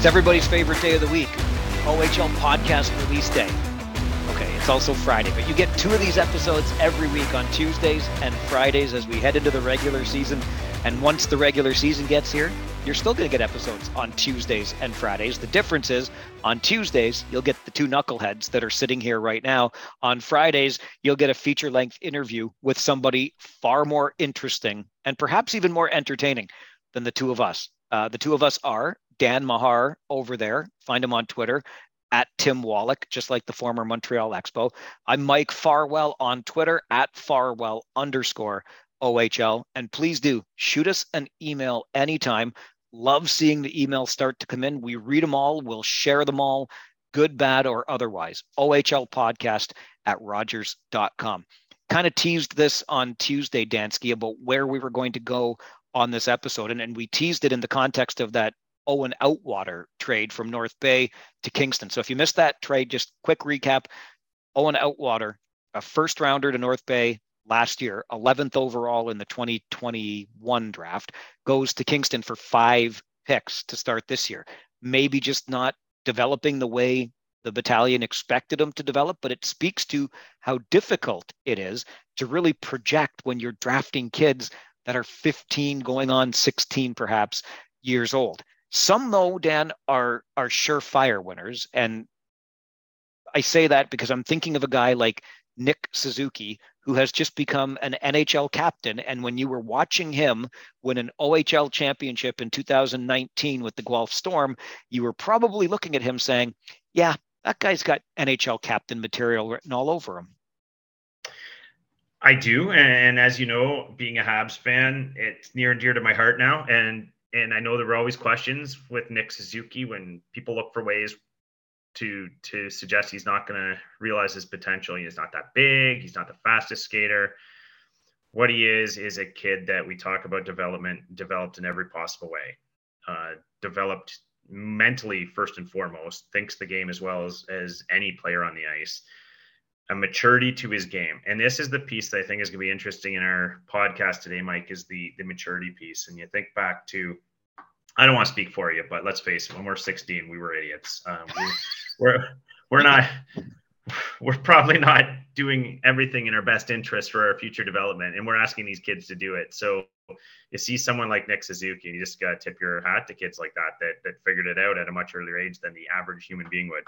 It's everybody's favorite day of the week, OHL podcast release day. Okay, it's also Friday, but you get two of these episodes every week on Tuesdays and Fridays as we head into the regular season. And once the regular season gets here, you're still going to get episodes on Tuesdays and Fridays. The difference is on Tuesdays, you'll get the two knuckleheads that are sitting here right now. On Fridays, you'll get a feature length interview with somebody far more interesting and perhaps even more entertaining than the two of us. Uh, the two of us are Dan Mahar over there. Find him on Twitter at Tim Wallach, just like the former Montreal Expo. I'm Mike Farwell on Twitter at Farwell underscore OHL. And please do shoot us an email anytime. Love seeing the emails start to come in. We read them all, we'll share them all, good, bad, or otherwise. OHL podcast at Rogers.com. Kind of teased this on Tuesday, Dansky, about where we were going to go on this episode. And, and we teased it in the context of that Owen Outwater trade from North Bay to Kingston. So if you missed that trade, just quick recap Owen Outwater, a first rounder to North Bay last year, 11th overall in the 2021 draft, goes to Kingston for five picks to start this year. Maybe just not developing the way the battalion expected him to develop, but it speaks to how difficult it is to really project when you're drafting kids that are 15 going on 16 perhaps years old. Some though, Dan, are are surefire winners. And I say that because I'm thinking of a guy like Nick Suzuki, who has just become an NHL captain. And when you were watching him win an OHL championship in 2019 with the Guelph Storm, you were probably looking at him saying, Yeah, that guy's got NHL captain material written all over him. I do, and as you know, being a Habs fan, it's near and dear to my heart now. And and I know there were always questions with Nick Suzuki when people look for ways to to suggest he's not going to realize his potential. He's not that big. He's not the fastest skater. What he is is a kid that we talk about development developed in every possible way. Uh, developed mentally first and foremost, thinks the game as well as as any player on the ice a maturity to his game. And this is the piece that I think is going to be interesting in our podcast today, Mike, is the the maturity piece. And you think back to, I don't want to speak for you, but let's face it, when we're 16, we were idiots. Um, we, we're we're not we're probably not doing everything in our best interest for our future development, and we're asking these kids to do it. So you see someone like Nick Suzuki, you just got to tip your hat to kids like that that that figured it out at a much earlier age than the average human being would.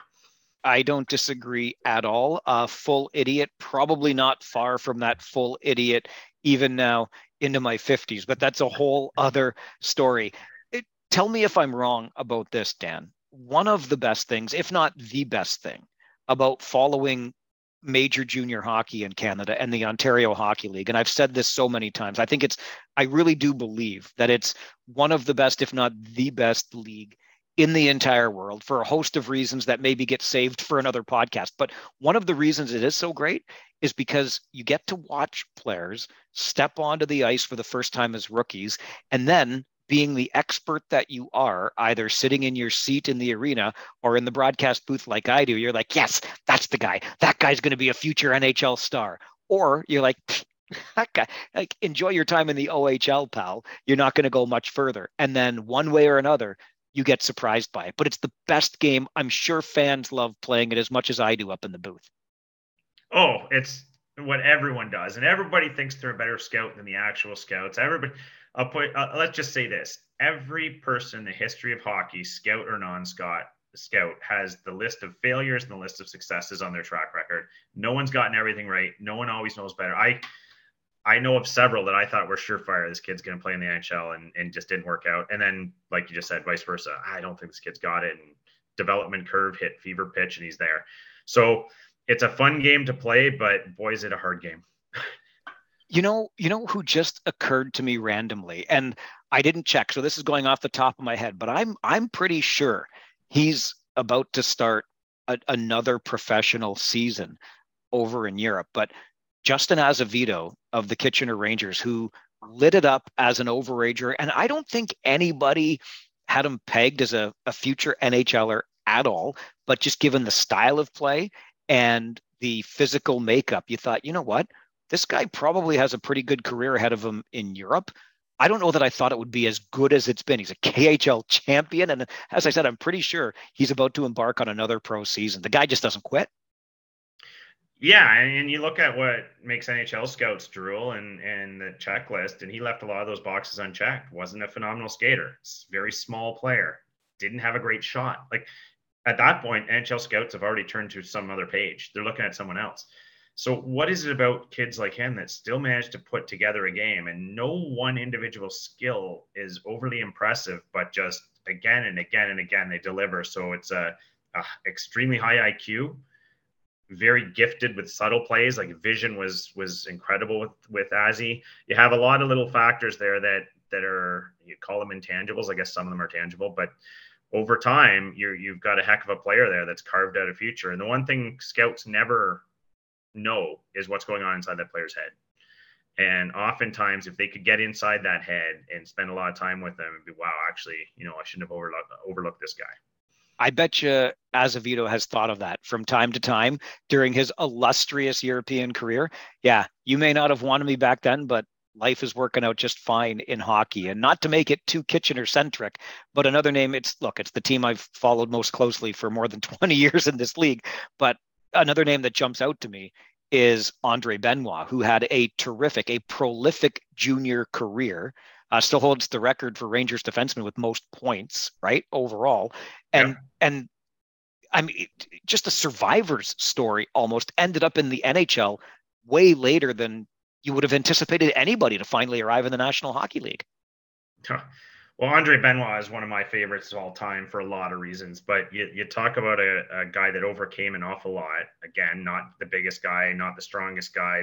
I don't disagree at all. A full idiot, probably not far from that full idiot, even now into my 50s, but that's a whole other story. It, tell me if I'm wrong about this, Dan. One of the best things, if not the best thing, about following major junior hockey in Canada and the Ontario Hockey League. And I've said this so many times. I think it's, I really do believe that it's one of the best, if not the best league in the entire world for a host of reasons that maybe get saved for another podcast. But one of the reasons it is so great is because you get to watch players step onto the ice for the first time as rookies and then being the expert that you are, either sitting in your seat in the arena or in the broadcast booth like I do, you're like, yes, that's the guy. That guy's going to be a future NHL star. Or you're like, that guy, like, enjoy your time in the OHL, pal. You're not going to go much further. And then one way or another, you get surprised by it. But it's the best game. I'm sure fans love playing it as much as I do up in the booth. Oh, it's what everyone does, and everybody thinks they're a better scout than the actual scouts. Everybody, I'll put. Uh, let's just say this: every person in the history of hockey, scout or non-scout, scout has the list of failures and the list of successes on their track record. No one's gotten everything right. No one always knows better. I I know of several that I thought were surefire. This kid's going to play in the NHL and, and just didn't work out. And then, like you just said, vice versa. I don't think this kid's got it. And development curve hit fever pitch and he's there. So it's a fun game to play, but boy, is it a hard game. you know, you know who just occurred to me randomly, and I didn't check. So this is going off the top of my head, but I'm I'm pretty sure he's about to start a, another professional season over in Europe. But Justin Azevedo of the Kitchener Rangers, who lit it up as an overager. And I don't think anybody had him pegged as a, a future NHLer at all, but just given the style of play and the physical makeup, you thought, you know what? This guy probably has a pretty good career ahead of him in Europe. I don't know that I thought it would be as good as it's been. He's a KHL champion. And as I said, I'm pretty sure he's about to embark on another pro season. The guy just doesn't quit. Yeah, and you look at what makes NHL scouts drool and and the checklist, and he left a lot of those boxes unchecked. Wasn't a phenomenal skater. Very small player. Didn't have a great shot. Like at that point, NHL scouts have already turned to some other page. They're looking at someone else. So, what is it about kids like him that still manage to put together a game? And no one individual skill is overly impressive, but just again and again and again they deliver. So it's a, a extremely high IQ, very gifted with subtle plays. Like vision was was incredible with with Azzy. You have a lot of little factors there that that are you call them intangibles. I guess some of them are tangible, but over time you you've got a heck of a player there that's carved out a future. And the one thing scouts never know is what's going on inside that player's head. And oftentimes, if they could get inside that head and spend a lot of time with them, and be, wow, actually, you know, I shouldn't have overlooked, overlooked this guy. I bet you Azevedo has thought of that from time to time during his illustrious European career. Yeah, you may not have wanted me back then, but life is working out just fine in hockey. And not to make it too Kitchener centric, but another name, it's look, it's the team I've followed most closely for more than 20 years in this league. But another name that jumps out to me is Andre Benoit, who had a terrific, a prolific junior career. Uh, still holds the record for Rangers defenseman with most points, right overall, and yeah. and I mean, just a survivor's story almost ended up in the NHL way later than you would have anticipated anybody to finally arrive in the National Hockey League. Well, Andre Benoit is one of my favorites of all time for a lot of reasons. But you, you talk about a, a guy that overcame an awful lot. Again, not the biggest guy, not the strongest guy.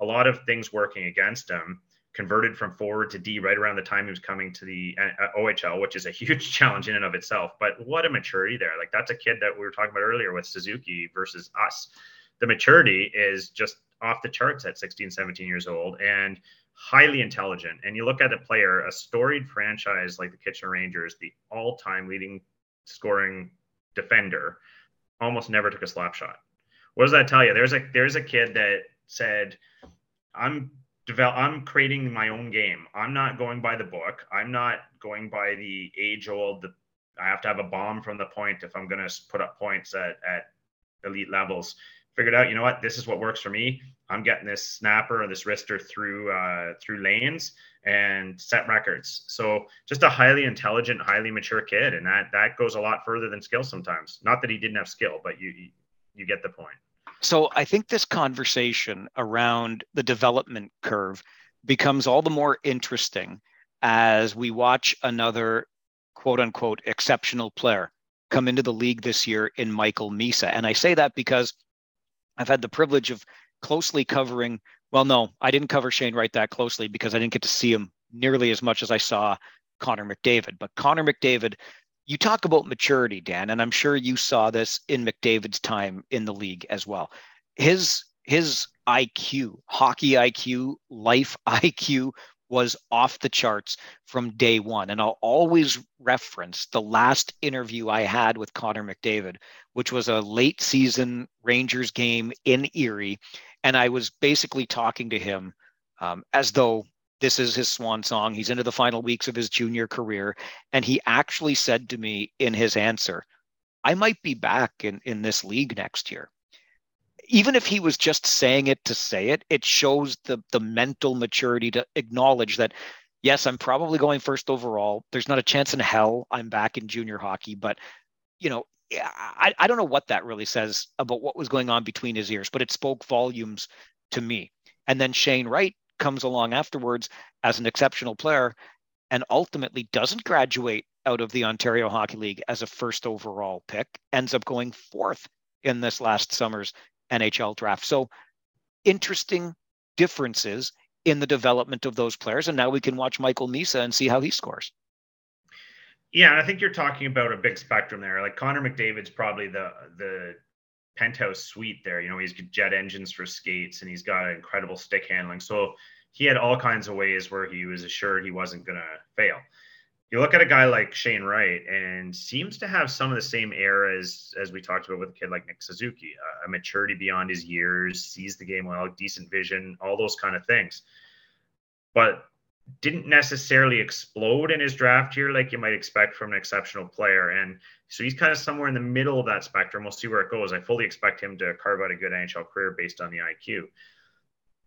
A lot of things working against him. Converted from forward to D right around the time he was coming to the uh, OHL, which is a huge challenge in and of itself. But what a maturity there! Like that's a kid that we were talking about earlier with Suzuki versus us. The maturity is just off the charts at 16, 17 years old. And highly intelligent. And you look at a player, a storied franchise like the Kitchener Rangers, the all-time leading scoring defender, almost never took a slap shot. What does that tell you? There's a there's a kid that said, "I'm develop I'm creating my own game. I'm not going by the book. I'm not going by the age old. The, I have to have a bomb from the point if I'm going to put up points at at elite levels." Figured out, you know what? This is what works for me. I'm getting this snapper or this wrister through uh, through lanes and set records. So just a highly intelligent, highly mature kid, and that that goes a lot further than skill sometimes. Not that he didn't have skill, but you you get the point. So I think this conversation around the development curve becomes all the more interesting as we watch another quote unquote exceptional player come into the league this year in Michael Misa. And I say that because I've had the privilege of closely covering. Well, no, I didn't cover Shane Wright that closely because I didn't get to see him nearly as much as I saw Connor McDavid. But Connor McDavid, you talk about maturity, Dan, and I'm sure you saw this in McDavid's time in the league as well. His his IQ, hockey IQ, life IQ was off the charts from day one. And I'll always reference the last interview I had with Connor McDavid, which was a late season Rangers game in Erie and I was basically talking to him um, as though this is his swan song. He's into the final weeks of his junior career. And he actually said to me in his answer, I might be back in, in this league next year. Even if he was just saying it to say it, it shows the the mental maturity to acknowledge that yes, I'm probably going first overall. There's not a chance in hell I'm back in junior hockey, but you know, I, I don't know what that really says about what was going on between his ears, but it spoke volumes to me. And then Shane Wright comes along afterwards as an exceptional player and ultimately doesn't graduate out of the Ontario Hockey League as a first overall pick, ends up going fourth in this last summer's NHL draft. So interesting differences in the development of those players. And now we can watch Michael Misa and see how he scores. Yeah, and I think you're talking about a big spectrum there. Like Connor McDavid's probably the the penthouse suite there. You know, he's jet engines for skates and he's got incredible stick handling. So he had all kinds of ways where he was assured he wasn't going to fail. You look at a guy like Shane Wright and seems to have some of the same air as as we talked about with a kid like Nick Suzuki, uh, a maturity beyond his years, sees the game well, decent vision, all those kind of things. But didn't necessarily explode in his draft here like you might expect from an exceptional player. And so he's kind of somewhere in the middle of that spectrum. We'll see where it goes. I fully expect him to carve out a good NHL career based on the IQ.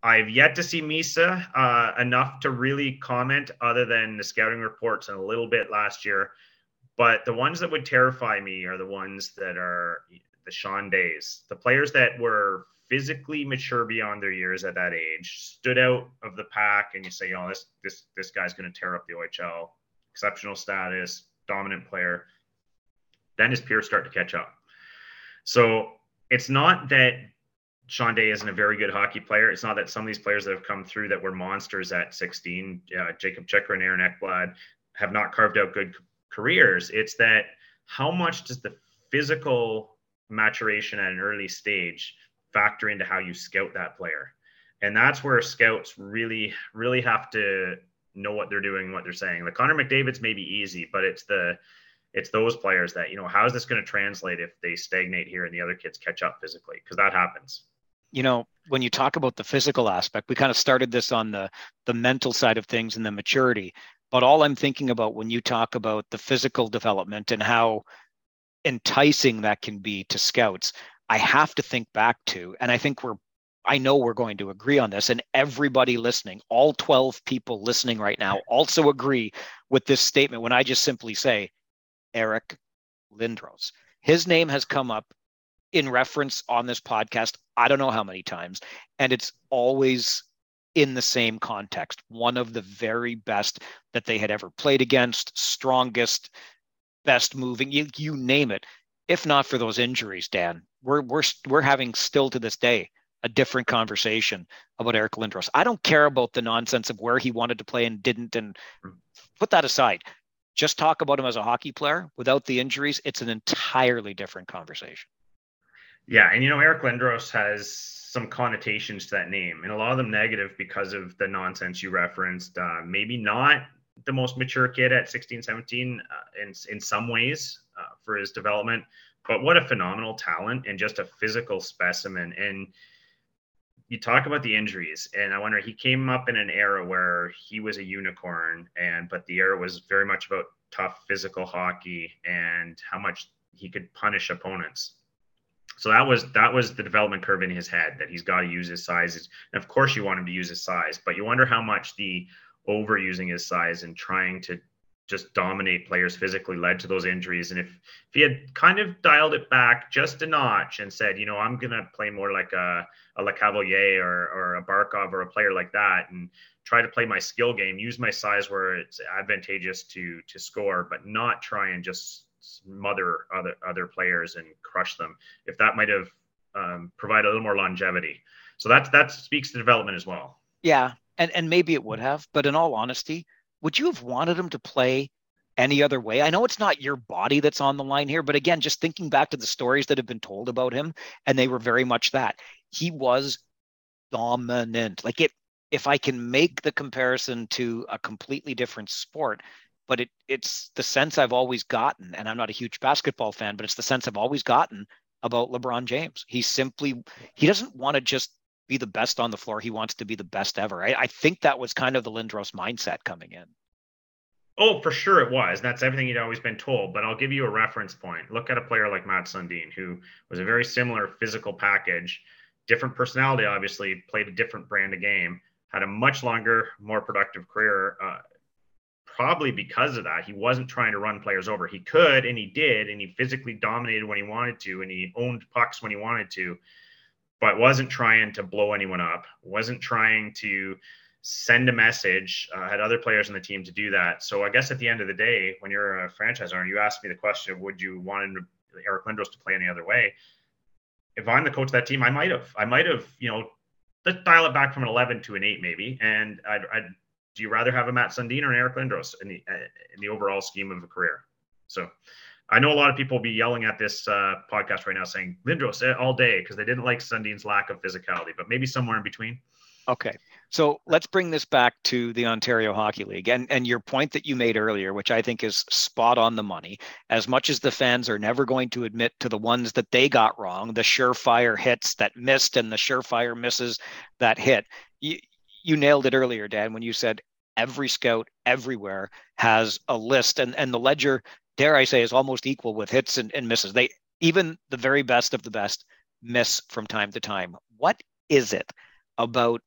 I've yet to see Misa uh, enough to really comment other than the scouting reports and a little bit last year. But the ones that would terrify me are the ones that are the Sean Days, the players that were physically mature beyond their years at that age, stood out of the pack, and you say, "Oh, this this this guy's going to tear up the OHL." Exceptional status, dominant player. Then his peers start to catch up. So it's not that Sean Day isn't a very good hockey player. It's not that some of these players that have come through that were monsters at 16, uh, Jakob Chychrun and Aaron Ekblad, have not carved out good careers. It's that how much does the physical maturation at an early stage factor into how you scout that player? And that's where scouts really, really have to know what they're doing, what they're saying. The Connor McDavid's may be easy, but it's the it's those players that you know how is this going to translate if they stagnate here and the other kids catch up physically because that happens you know when you talk about the physical aspect we kind of started this on the the mental side of things and the maturity but all i'm thinking about when you talk about the physical development and how enticing that can be to scouts i have to think back to and i think we're I know we're going to agree on this, and everybody listening, all 12 people listening right now, also agree with this statement when I just simply say, Eric Lindros. His name has come up in reference on this podcast, I don't know how many times, and it's always in the same context. One of the very best that they had ever played against, strongest, best moving, you, you name it. If not for those injuries, Dan, we're we're we're having still to this day a different conversation about Eric Lindros. I don't care about the nonsense of where he wanted to play and didn't, and put that aside. Just talk about him as a hockey player without the injuries. It's an entirely different conversation. Yeah, and you know Eric Lindros has some connotations to that name, and a lot of them negative because of the nonsense you referenced. Uh, maybe not the most mature kid at 16, 17 uh, in in some ways uh, for his development, but what a phenomenal talent and just a physical specimen. And you talk about the injuries, and I wonder he came up in an era where he was a unicorn, and but the era was very much about tough physical hockey and how much he could punish opponents so that was that was the development curve in his head that he's got to use his size. And of course, you want him to use his size, but you wonder how much the overusing his size and trying to just dominate players physically led to those injuries. And if if he had kind of dialed it back just a notch and said, you know, I'm gonna play more like a a Lecavalier or or a Barkov or a player like that, and try to play my skill game, use my size where it's advantageous to to score, but not try and just smother other other players and crush them. If that might have um, provided a little more longevity, so that that speaks to development as well. Yeah, and and maybe it would have, but in all honesty, would you have wanted him to play any other way? I know it's not your body that's on the line here, but again, just thinking back to the stories that have been told about him, and they were very much that he was dominant. Like it, if I can make the comparison to a completely different sport, but it it's the sense I've always gotten, and I'm not a huge basketball fan, but it's the sense I've always gotten about LeBron James. He simply he doesn't want to just be the best on the floor. He wants to be the best ever. I, I think that was kind of the Lindros mindset coming in. Oh, for sure it was. That's everything he'd always been told. But I'll give you a reference point. Look at a player like Matt Sundin, who was a very similar physical package, different personality, obviously, played a different brand of game, had a much longer, more productive career uh, probably because of that. He wasn't trying to run players over. He could, and he did, and he physically dominated when he wanted to, and he owned pucks when he wanted to, but wasn't trying to blow anyone up, wasn't trying to send a message, uh, had other players on the team to do that. So I guess at the end of the day, when you're a franchise owner, you ask me the question of would you want Eric Lindros to play any other way? If I'm the coach of that team, I might have. I might have, you know, let's dial it back from an 11 to an 8 maybe and I'd, I'd do you rather have a Matt Sundin or an Eric Lindros in the uh, in the overall scheme of a career? So I know a lot of people will be yelling at this uh, podcast right now saying Lindros eh, all day because they didn't like Sundin's lack of physicality, but maybe somewhere in between. Okay. So let's bring this back to the Ontario Hockey League and, and your point that you made earlier, which I think is spot on the money. As much as the fans are never going to admit to the ones that they got wrong, the surefire hits that missed and the surefire misses that hit, you, you nailed it earlier, Dan, when you said every scout everywhere has a list and and the ledger dare i say is almost equal with hits and, and misses. They even the very best of the best miss from time to time. What is it about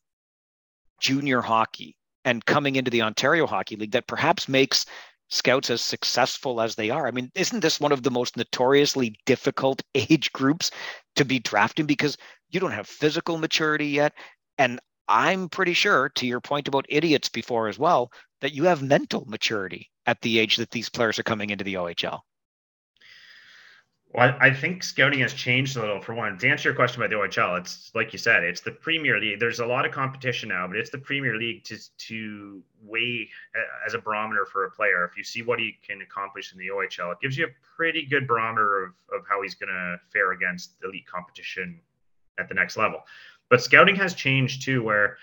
junior hockey and coming into the ontario hockey league that perhaps makes scouts as successful as they are? I mean isn't this one of the most notoriously difficult age groups to be drafting because you don't have physical maturity yet? And I'm pretty sure, to your point about idiots before as well, that you have mental maturity at the age that these players are coming into the OHL. Well, I think scouting has changed a little. For one, to answer your question about the OHL, it's like you said, it's the Premier League. There's a lot of competition now, but it's the Premier League to to weigh as a barometer for a player. If you see what he can accomplish in the OHL, it gives you a pretty good barometer of, of how he's going to fare against elite competition at the next level. But scouting has changed too, where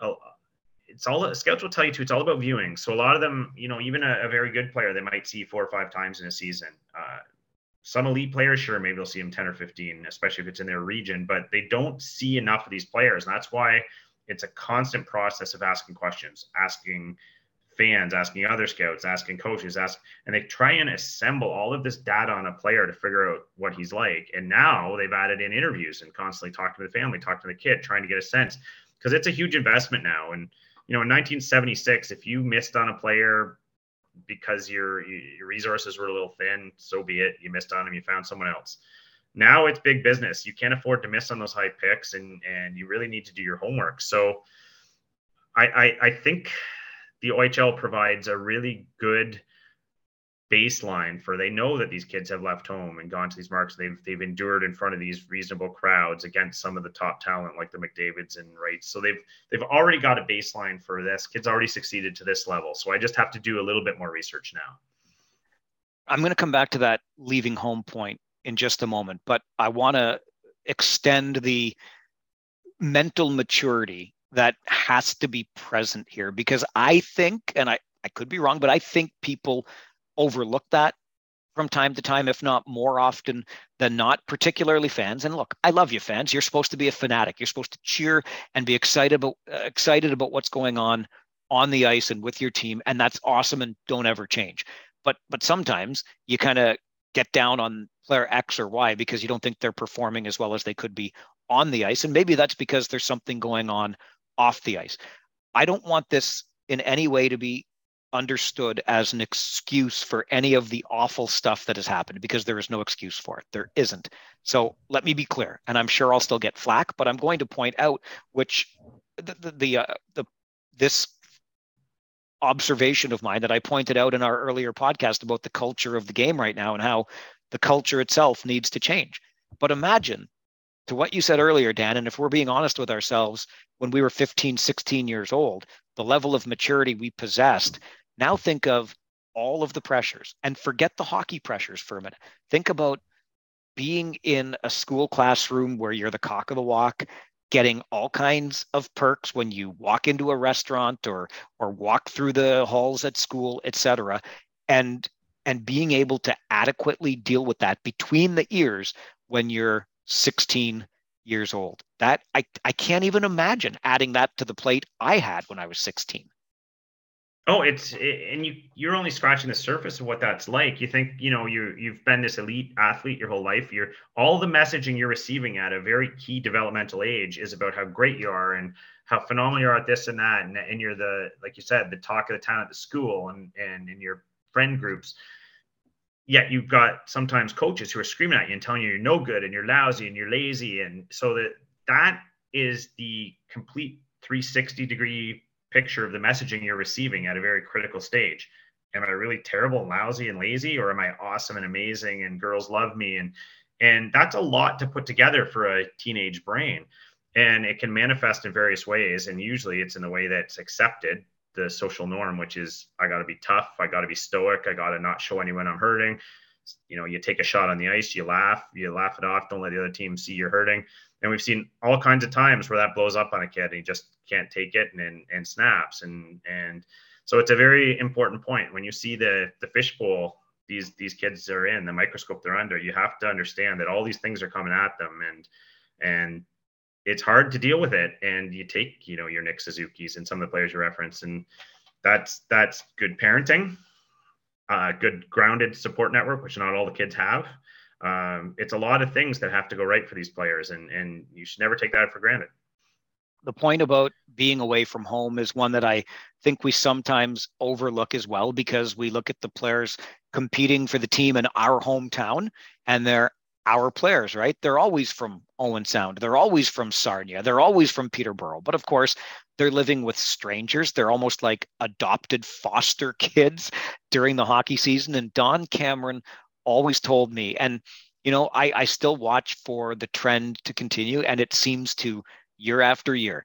uh, it's all scouts will tell you too. It's all about viewing. So a lot of them, you know, even a, a very good player, they might see four or five times in a season. Uh, some elite players, sure, maybe they'll see them 10 or 15, especially if it's in their region, but they don't see enough of these players. And that's why it's a constant process of asking questions, asking fans, asking other scouts, asking coaches, ask, and they try and assemble all of this data on a player to figure out what he's like. And now they've added in interviews and constantly talking to the family, talking to the kid, trying to get a sense because it's a huge investment now. And you know, in 1976, if you missed on a player because your your resources were a little thin, so be it. You missed on him, you found someone else. Now it's big business. You can't afford to miss on those high picks, and and you really need to do your homework. So, I I, I think the OHL provides a really good baseline for they know that these kids have left home and gone to these marks. They've they've endured in front of these reasonable crowds against some of the top talent like the McDavids and Wright so they've they've already got a baseline for this. Kids already succeeded to this level. So I just have to do a little bit more research now. I'm going to come back to that leaving home point in just a moment but I want to extend the mental maturity that has to be present here because I think, and I, I could be wrong, but I think people overlook that from time to time, if not more often than not, particularly fans. And look, I love you, fans. You're supposed to be a fanatic. You're supposed to cheer and be excited about uh, excited about what's going on on the ice and with your team, and that's awesome. And don't ever change. But but sometimes you kind of get down on player X or Y because you don't think they're performing as well as they could be on the ice, and maybe that's because there's something going on off the ice. I don't want this in any way to be understood as an excuse for any of the awful stuff that has happened because there is no excuse for it. There isn't. So let me be clear, and I'm sure I'll still get flack, but I'm going to point out which the the the, uh, the this observation of mine that I pointed out in our earlier podcast about the culture of the game right now and how the culture itself needs to change. But imagine to what you said earlier, Dan, and if we're being honest with ourselves, when we were 15, 16 years old, the level of maturity we possessed, now think of all of the pressures and forget the hockey pressures for a minute. Think about being in a school classroom where you're the cock of the walk, getting all kinds of perks when you walk into a restaurant or or walk through the halls at school, etc. And and being able to adequately deal with that between the ears when you're 16 years old. That I, I can't even imagine adding that to the plate I had when I was 16. Oh, it's and you you're only scratching the surface of what that's like. You think you know you you've been this elite athlete your whole life. You're all the messaging you're receiving at a very key developmental age is about how great you are and how phenomenal you are at this and that, and, and you're the like you said the talk of the town at the school and and in your friend groups yet you've got sometimes coaches who are screaming at you and telling you you're no good and you're lousy and you're lazy. And so that that is the complete 360 degree picture of the messaging you're receiving at a very critical stage. Am i really terrible and lousy and lazy or am i awesome and amazing and girls love me? And and that's a lot to put together for a teenage brain. And it can manifest in various ways. And usually it's in the way that's accepted the social norm, which is I got to be tough, I got to be stoic, I got to not show anyone I'm hurting. You know, you take a shot on the ice, you laugh, you laugh it off, don't let the other team see you're hurting. And we've seen all kinds of times where that blows up on a kid and he just can't take it and, and, and snaps. And and so it's a very important point when you see the the fishbowl these these kids are in the microscope they're under. You have to understand that all these things are coming at them and and it's hard to deal with it. And you take, you know, your Nick Suzuki's and some of the players you reference, and that's that's good parenting, uh, good grounded support network, which not all the kids have. Um, it's a lot of things that have to go right for these players, and and you should never take that for granted. The point about being away from home is one that I think we sometimes overlook as well because we look at the players competing for the team in our hometown and they're our players, right? They're always from Owen Sound. They're always from Sarnia. They're always from Peterborough. But of course, they're living with strangers. They're almost like adopted foster kids during the hockey season. And Don Cameron always told me, and you know, I, I still watch for the trend to continue, and it seems to year after year.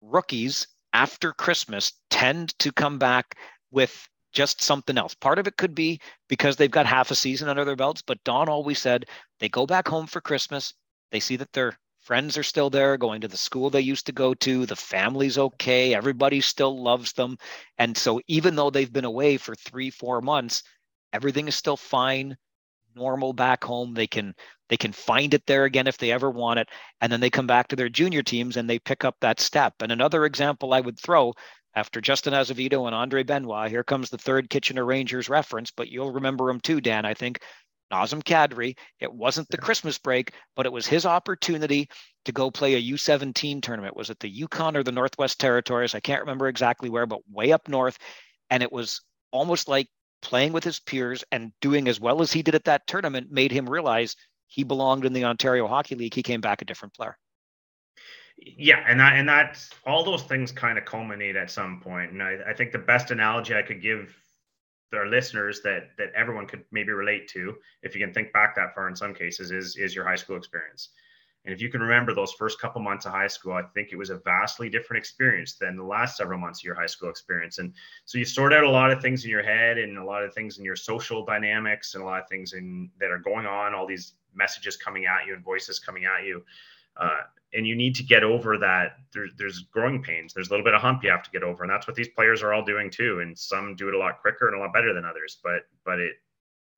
Rookies after Christmas tend to come back with just something else. Part of it could be because they've got half a season under their belts, but Don always said they go back home for Christmas, they see that their friends are still there, going to the school they used to go to, the family's okay, everybody still loves them. And so even though they've been away for 3-4 months, everything is still fine, normal back home. They can they can find it there again if they ever want it, and then they come back to their junior teams and they pick up that step. And another example I would throw after Justin Azevedo and Andre Benoit, here comes the third Kitchener Rangers reference, but you'll remember him too, Dan. I think Nazem Kadri. It wasn't the Christmas break, but it was his opportunity to go play a U17 tournament. Was it the Yukon or the Northwest Territories? I can't remember exactly where, but way up north. And it was almost like playing with his peers and doing as well as he did at that tournament made him realize he belonged in the Ontario Hockey League. He came back a different player yeah and that and that's all those things kind of culminate at some point. point and I, I think the best analogy i could give our listeners that that everyone could maybe relate to if you can think back that far in some cases is is your high school experience and if you can remember those first couple months of high school i think it was a vastly different experience than the last several months of your high school experience and so you sort out a lot of things in your head and a lot of things in your social dynamics and a lot of things in that are going on all these messages coming at you and voices coming at you uh, and you need to get over that. There, there's growing pains. There's a little bit of hump you have to get over, and that's what these players are all doing too. And some do it a lot quicker and a lot better than others. But but it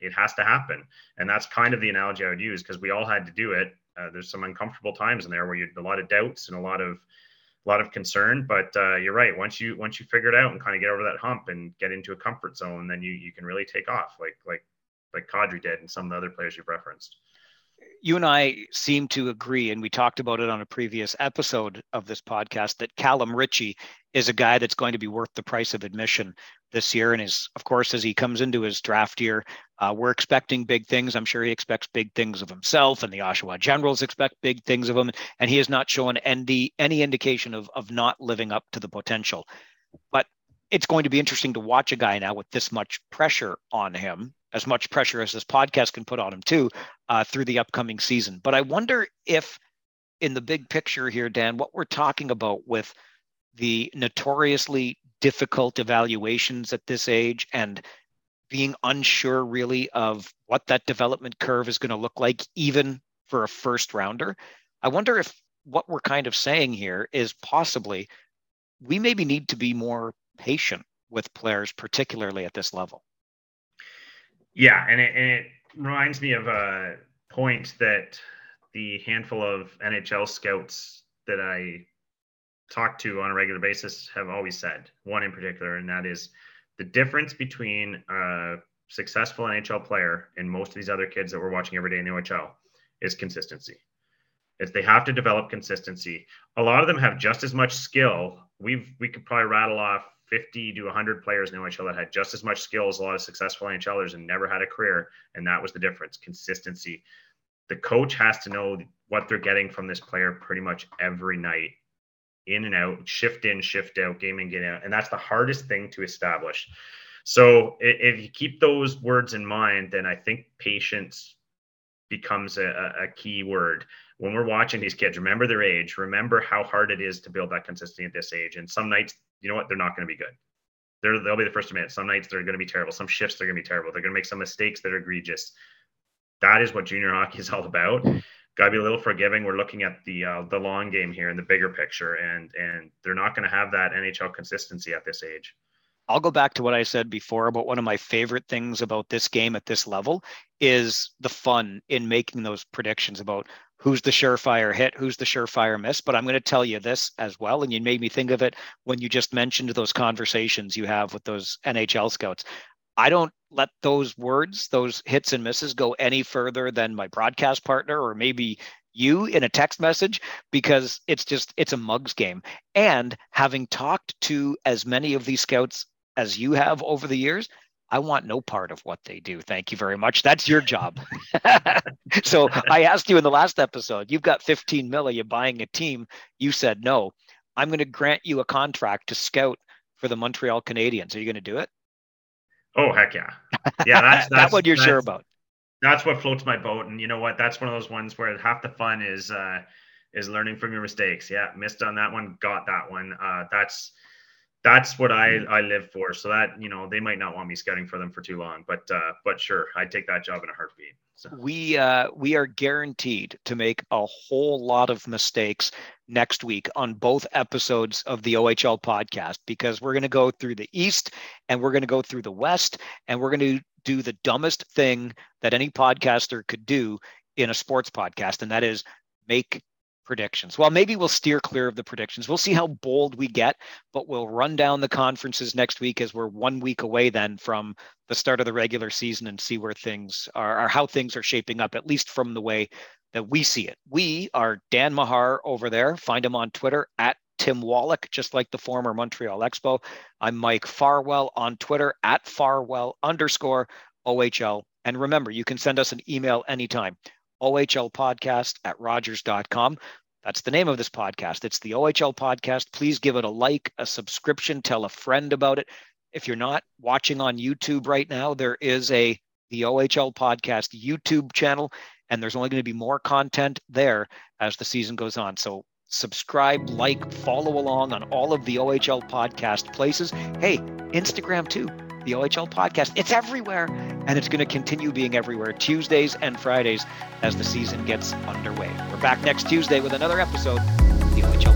it has to happen, and that's kind of the analogy I would use because we all had to do it. Uh, there's some uncomfortable times in there where you a lot of doubts and a lot of a lot of concern. But uh, you're right. Once you once you figure it out and kind of get over that hump and get into a comfort zone, then you you can really take off like like like Kadri did and some of the other players you've referenced you and I seem to agree, and we talked about it on a previous episode of this podcast, that Callum Ritchie is a guy that's going to be worth the price of admission this year. And is, of course, as he comes into his draft year, uh, we're expecting big things. I'm sure he expects big things of himself, and the Oshawa Generals expect big things of him. And he has not shown any, any indication of, of not living up to the potential. But it's going to be interesting to watch a guy now with this much pressure on him as much pressure as this podcast can put on him too uh, through the upcoming season. But I wonder if, in the big picture here, Dan, what we're talking about with the notoriously difficult evaluations at this age and being unsure really of what that development curve is going to look like, even for a first rounder. I wonder if what we're kind of saying here is possibly we maybe need to be more patient with players, particularly at this level. Yeah, and it, and it reminds me of a point that the handful of NHL scouts that I talk to on a regular basis have always said, one in particular, and that is the difference between a successful NHL player and most of these other kids that we're watching every day in the OHL is consistency. If they have to develop consistency. A lot of them have just as much skill. We've we could probably rattle off 50 to 100 players in the NHL that had just as much skill as a lot of successful NHLers and never had a career. And that was the difference consistency. The coach has to know what they're getting from this player pretty much every night, in and out, shift in, shift out, game in, get out. And that's the hardest thing to establish. So if you keep those words in mind, then I think patience becomes a, a key word when we're watching these kids remember their age remember how hard it is to build that consistency at this age and some nights you know what? They're not going to be good. They're, they'll be the first to admit. Some nights they're going to be terrible. Some shifts they're going to be terrible. They're going to make some mistakes that are egregious. That is what junior hockey is all about. Got to be a little forgiving. We're looking at the uh, the long game here in the bigger picture, and and they're not going to have that NHL consistency at this age. I'll go back to what I said before about one of my favorite things about this game at this level is the fun in making those predictions about who's the surefire hit, who's the surefire miss. But I'm going to tell you this as well. And you made me think of it when you just mentioned those conversations you have with those NHL scouts. I don't let those words, those hits and misses go any further than my broadcast partner or maybe you in a text message because it's just it's a mugs game and having talked to as many of these scouts as you have over the years I want no part of what they do. Thank you very much. That's your job. so I asked you in the last episode, you've got 15 million buying a team. You said no. I'm going to grant you a contract to scout for the Montreal Canadiens. Are you going to do it? Oh heck yeah, yeah. That's, that's that what you're sure about. That's what floats my boat, and you know what? That's one of those ones where half the fun is uh, is learning from your mistakes. Yeah, missed on that one, got that one. Uh, that's that's what I I live for. So that you know they might not want me scouting for them for too long, but uh, but sure, I'd take that job in a heartbeat. So. We uh, we are guaranteed to make a whole lot of mistakes next week on both episodes of the OHL podcast because we're going to go through the East and we're going to go through the West and we're going to do the dumbest thing that any podcaster could do in a sports podcast, and that is make predictions. Well, maybe we'll steer clear of the predictions. We'll see how bold we get, but we'll run down the conferences next week as we're one week away then from the start of the regular season and see where things are or how things are shaping up, at least from the way that we see it. We are Dan Mahar over there. Find him on Twitter at Tim Wallach, just like the former Montreal Expo. I'm Mike Farwell on Twitter at Farwell underscore OHL. And remember, you can send us an email anytime. OHL podcast at Rogers.com. That's the name of this podcast. It's the OHL podcast. Please give it a like, a subscription, tell a friend about it. If you're not watching on YouTube right now, there is a the OHL podcast YouTube channel, and there's only going to be more content there as the season goes on. So subscribe, like, follow along on all of the OHL podcast places. Hey, Instagram too the OHL podcast. It's everywhere, and it's going to continue being everywhere Tuesdays and Fridays as the season gets underway. We're back next Tuesday with another episode of the OHL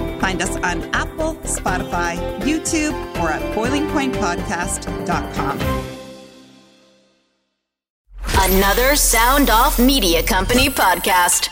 Find us on Apple, Spotify, YouTube, or at boilingpointpodcast.com. Another Sound Off Media Company podcast.